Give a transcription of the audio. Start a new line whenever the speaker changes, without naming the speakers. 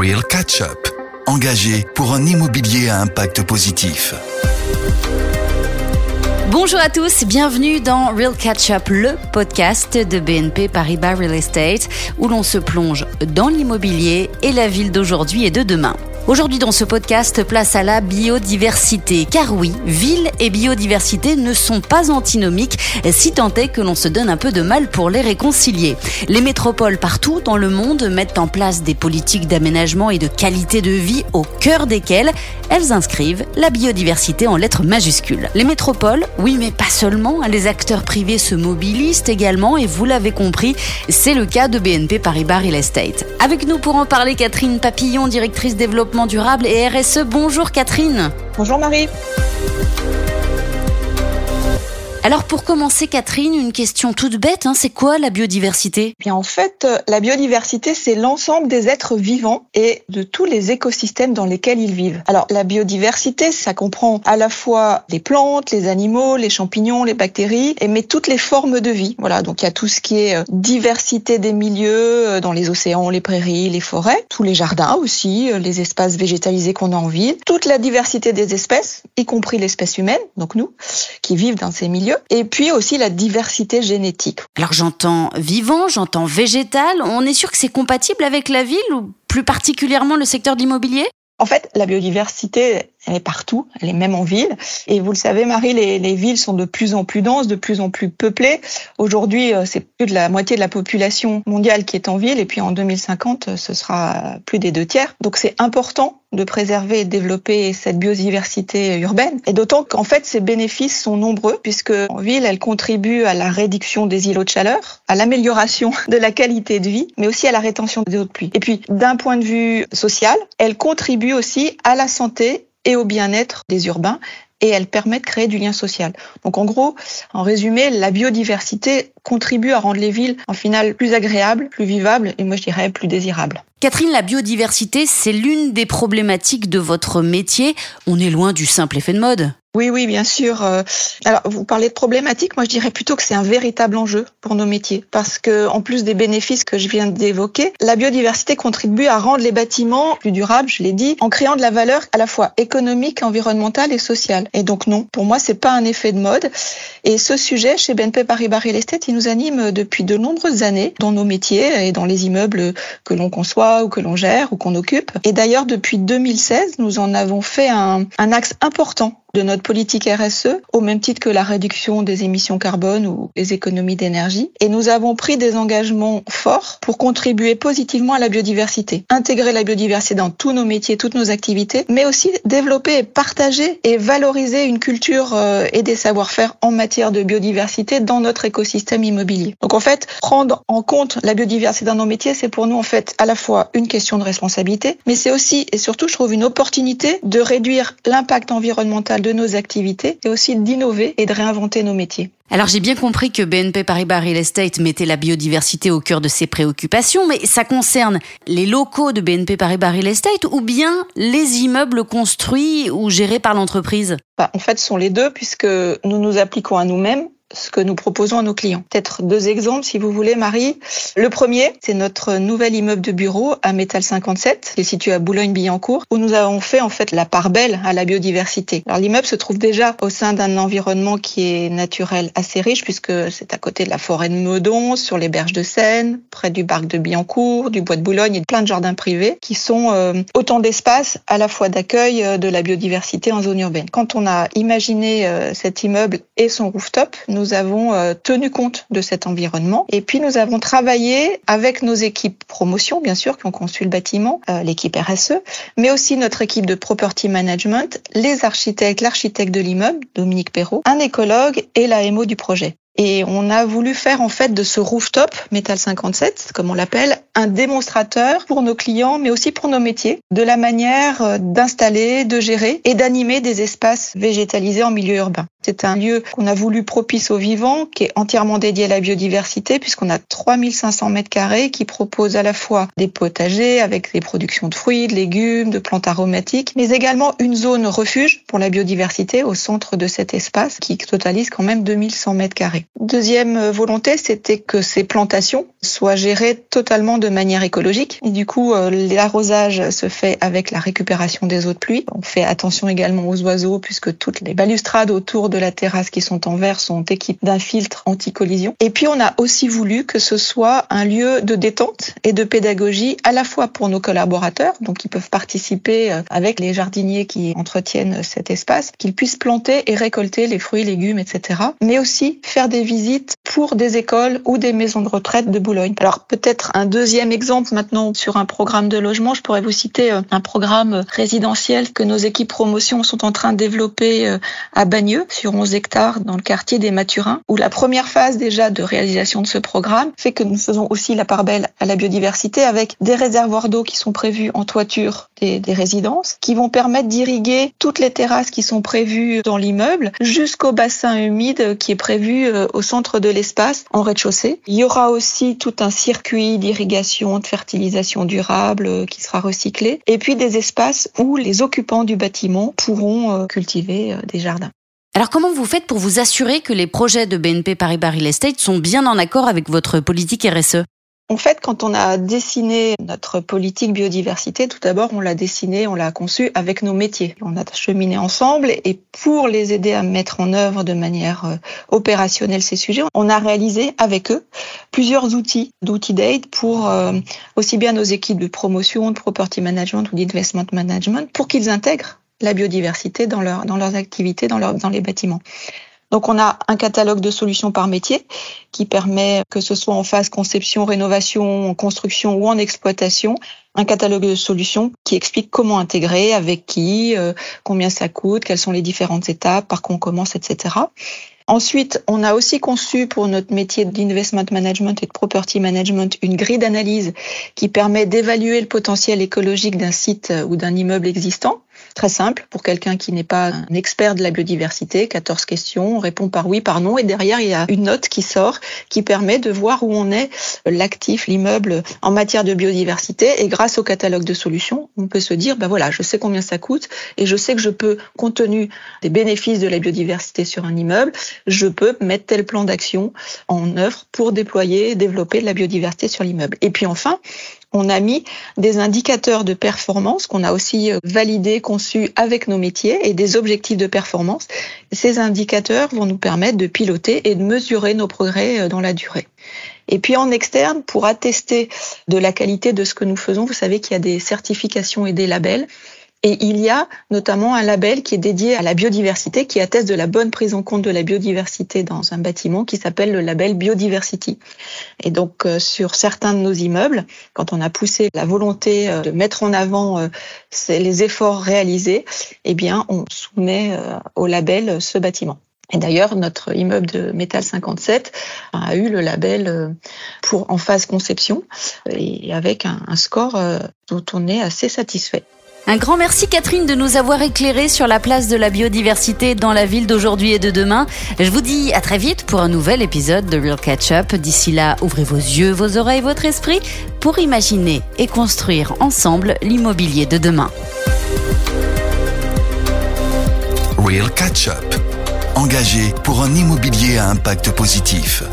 Real Catch Up, engagé pour un immobilier à impact positif.
Bonjour à tous, bienvenue dans Real Catch Up, le podcast de BNP Paribas Real Estate, où l'on se plonge dans l'immobilier et la ville d'aujourd'hui et de demain. Aujourd'hui dans ce podcast, place à la biodiversité. Car oui, ville et biodiversité ne sont pas antinomiques, si tant est que l'on se donne un peu de mal pour les réconcilier. Les métropoles partout dans le monde mettent en place des politiques d'aménagement et de qualité de vie au cœur desquelles elles inscrivent la biodiversité en lettres majuscules. Les métropoles, oui mais pas seulement, les acteurs privés se mobilisent également et vous l'avez compris, c'est le cas de BNP Paribas Real Estate. Avec nous pour en parler Catherine Papillon, directrice développement durable et RSE. Bonjour Catherine.
Bonjour Marie.
Alors pour commencer, Catherine, une question toute bête, hein, c'est quoi la biodiversité?
Bien en fait, la biodiversité, c'est l'ensemble des êtres vivants et de tous les écosystèmes dans lesquels ils vivent. Alors la biodiversité, ça comprend à la fois les plantes, les animaux, les champignons, les bactéries, mais toutes les formes de vie. Voilà, donc il y a tout ce qui est euh, diversité des milieux euh, dans les océans, les prairies, les forêts, tous les jardins aussi, euh, les espaces végétalisés qu'on a en ville, toute la diversité des espèces, y compris l'espèce humaine, donc nous, qui vivent dans ces milieux et puis aussi la diversité génétique.
Alors j'entends vivant, j'entends végétal, on est sûr que c'est compatible avec la ville ou plus particulièrement le secteur de l'immobilier?
En fait, la biodiversité, elle est partout, elle est même en ville. Et vous le savez, Marie, les, les villes sont de plus en plus denses, de plus en plus peuplées. Aujourd'hui, euh, c'est plus de la moitié de la population mondiale qui est en ville, et puis en 2050, ce sera plus des deux tiers. Donc c'est important de préserver et développer cette biodiversité urbaine. Et d'autant qu'en fait, ces bénéfices sont nombreux, puisque en ville, elle contribue à la réduction des îlots de chaleur, à l'amélioration de la qualité de vie, mais aussi à la rétention des eaux de pluie. Et puis, d'un point de vue social, elle contribue aussi à la santé et au bien-être des urbains et elle permet de créer du lien social. Donc en gros, en résumé, la biodiversité contribue à rendre les villes en final plus agréables, plus vivables et moi je dirais plus désirables.
Catherine, la biodiversité, c'est l'une des problématiques de votre métier. On est loin du simple effet de mode.
Oui, oui, bien sûr. Euh, alors, vous parlez de problématique. Moi, je dirais plutôt que c'est un véritable enjeu pour nos métiers, parce que en plus des bénéfices que je viens d'évoquer, la biodiversité contribue à rendre les bâtiments plus durables. Je l'ai dit, en créant de la valeur à la fois économique, environnementale et sociale. Et donc non, pour moi, c'est pas un effet de mode. Et ce sujet, chez BNP Paribas Real Estate, il nous anime depuis de nombreuses années dans nos métiers et dans les immeubles que l'on conçoit ou que l'on gère ou qu'on occupe. Et d'ailleurs, depuis 2016, nous en avons fait un, axe important de notre politique RSE, au même titre que la réduction des émissions carbone ou les économies d'énergie. Et nous avons pris des engagements forts pour contribuer positivement à la biodiversité. Intégrer la biodiversité dans tous nos métiers, toutes nos activités, mais aussi développer et partager et valoriser une culture euh, et des savoir-faire en matière de biodiversité dans notre écosystème immobilier. Donc en fait, prendre en compte la biodiversité dans nos métiers, c'est pour nous en fait à la fois une question de responsabilité, mais c'est aussi et surtout, je trouve, une opportunité de réduire l'impact environnemental de nos activités et aussi d'innover et de réinventer nos métiers.
Alors j'ai bien compris que BNP Paribas Real Estate mettait la biodiversité au cœur de ses préoccupations, mais ça concerne les locaux de BNP Paribas Real Estate ou bien les immeubles construits ou gérés par l'entreprise?
Bah, En fait, ce sont les deux puisque nous nous appliquons à nous-mêmes ce que nous proposons à nos clients. Peut-être deux exemples, si vous voulez, Marie. Le premier, c'est notre nouvel immeuble de bureau à Métal 57, qui est situé à Boulogne-Billancourt, où nous avons fait en fait la part belle à la biodiversité. Alors l'immeuble se trouve déjà au sein d'un environnement qui est naturel assez riche, puisque c'est à côté de la forêt de Meudon, sur les berges de Seine, près du parc de Billancourt, du bois de Boulogne et plein de jardins privés, qui sont euh, autant d'espaces à la fois d'accueil euh, de la biodiversité en zone urbaine. Quand on a imaginé euh, cet immeuble et son rooftop, avons euh, tenu compte de cet environnement. Et puis nous avons travaillé avec nos équipes promotion, bien sûr, qui ont conçu le bâtiment, euh, l'équipe RSE, mais aussi notre équipe de property management, les architectes, l'architecte de l'immeuble, Dominique Perrault, un écologue et la MO du projet. Et on a voulu faire en fait de ce rooftop Metal 57, comme on l'appelle, un démonstrateur pour nos clients, mais aussi pour nos métiers, de la manière euh, d'installer, de gérer et d'animer des espaces végétalisés en milieu urbain. C'est un lieu qu'on a voulu propice aux vivants, qui est entièrement dédié à la biodiversité, puisqu'on a 3500 mètres carrés qui proposent à la fois des potagers avec des productions de fruits, de légumes, de plantes aromatiques, mais également une zone refuge pour la biodiversité au centre de cet espace qui totalise quand même 2100 mètres carrés. Deuxième volonté, c'était que ces plantations soient gérées totalement de manière écologique. Et du coup, euh, l'arrosage se fait avec la récupération des eaux de pluie. On fait attention également aux oiseaux puisque toutes les balustrades autour de la terrasse qui sont en verre sont équipées d'un filtre anti-collision. Et puis on a aussi voulu que ce soit un lieu de détente et de pédagogie à la fois pour nos collaborateurs, donc ils peuvent participer euh, avec les jardiniers qui entretiennent cet espace, qu'ils puissent planter et récolter les fruits, légumes, etc. Mais aussi faire des visites pour des écoles ou des maisons de retraite de Boulogne. Alors peut-être un deuxième exemple maintenant sur un programme de logement, je pourrais vous citer euh, un programme résidentiel que nos équipes promotion sont en train de développer euh, à Bagneux sur 11 hectares dans le quartier des Mathurins, où la première phase déjà de réalisation de ce programme fait que nous faisons aussi la part belle à la biodiversité avec des réservoirs d'eau qui sont prévus en toiture des, des résidences, qui vont permettre d'irriguer toutes les terrasses qui sont prévues dans l'immeuble jusqu'au bassin humide qui est prévu euh, au centre de l'espace en rez-de-chaussée. Il y aura aussi tout un circuit d'irrigation, de fertilisation durable euh, qui sera recyclé, et puis des espaces où les occupants du bâtiment pourront cultiver des jardins.
Alors comment vous faites pour vous assurer que les projets de BNP Paribas Real Estate sont bien en accord avec votre politique RSE
en fait, quand on a dessiné notre politique biodiversité, tout d'abord, on l'a dessiné, on l'a conçu avec nos métiers. On a cheminé ensemble et pour les aider à mettre en œuvre de manière euh, opérationnelle ces sujets, on a réalisé avec eux plusieurs outils d'outils d'aide pour euh, aussi bien nos équipes de promotion, de property management ou d'investment management pour qu'ils intègrent la biodiversité dans, leur, dans leurs activités, dans, leur, dans les bâtiments. Donc on a un catalogue de solutions par métier qui permet, que ce soit en phase conception, rénovation, construction ou en exploitation, un catalogue de solutions qui explique comment intégrer, avec qui, euh, combien ça coûte, quelles sont les différentes étapes, par quoi on commence, etc. Ensuite, on a aussi conçu pour notre métier d'investment management et de property management une grille d'analyse qui permet d'évaluer le potentiel écologique d'un site ou d'un immeuble existant Très simple pour quelqu'un qui n'est pas un expert de la biodiversité. 14 questions, on répond par oui, par non, et derrière il y a une note qui sort qui permet de voir où on est l'actif, l'immeuble en matière de biodiversité. Et grâce au catalogue de solutions, on peut se dire, ben voilà, je sais combien ça coûte et je sais que je peux, compte tenu des bénéfices de la biodiversité sur un immeuble, je peux mettre tel plan d'action en œuvre pour déployer, développer de la biodiversité sur l'immeuble. Et puis enfin, on a mis des indicateurs de performance qu'on a aussi euh, validés, conçus avec nos métiers et des objectifs de performance. Ces indicateurs vont nous permettre de piloter et de mesurer nos progrès euh, dans la durée. Et puis en externe, pour attester de la qualité de ce que nous faisons, vous savez qu'il y a des certifications et des labels. Et il y a notamment un label qui est dédié à la biodiversité, qui atteste de la bonne prise en compte de la biodiversité dans un bâtiment, qui s'appelle le label Biodiversity. Et donc, euh, sur certains de nos immeubles, quand on a poussé la volonté euh, de mettre en avant euh, les efforts réalisés, eh bien, on soumet au label ce bâtiment. Et d'ailleurs, notre immeuble de Métal 57 a eu le label pour en phase conception et avec un score dont on est assez satisfait.
Un grand merci Catherine de nous avoir éclairé sur la place de la biodiversité dans la ville d'aujourd'hui et de demain. Je vous dis à très vite pour un nouvel épisode de Real Catch Up. D'ici là, ouvrez vos yeux, vos oreilles, votre esprit pour imaginer et construire ensemble l'immobilier de demain.
Real Catch Up. Engagé pour un immobilier à impact positif.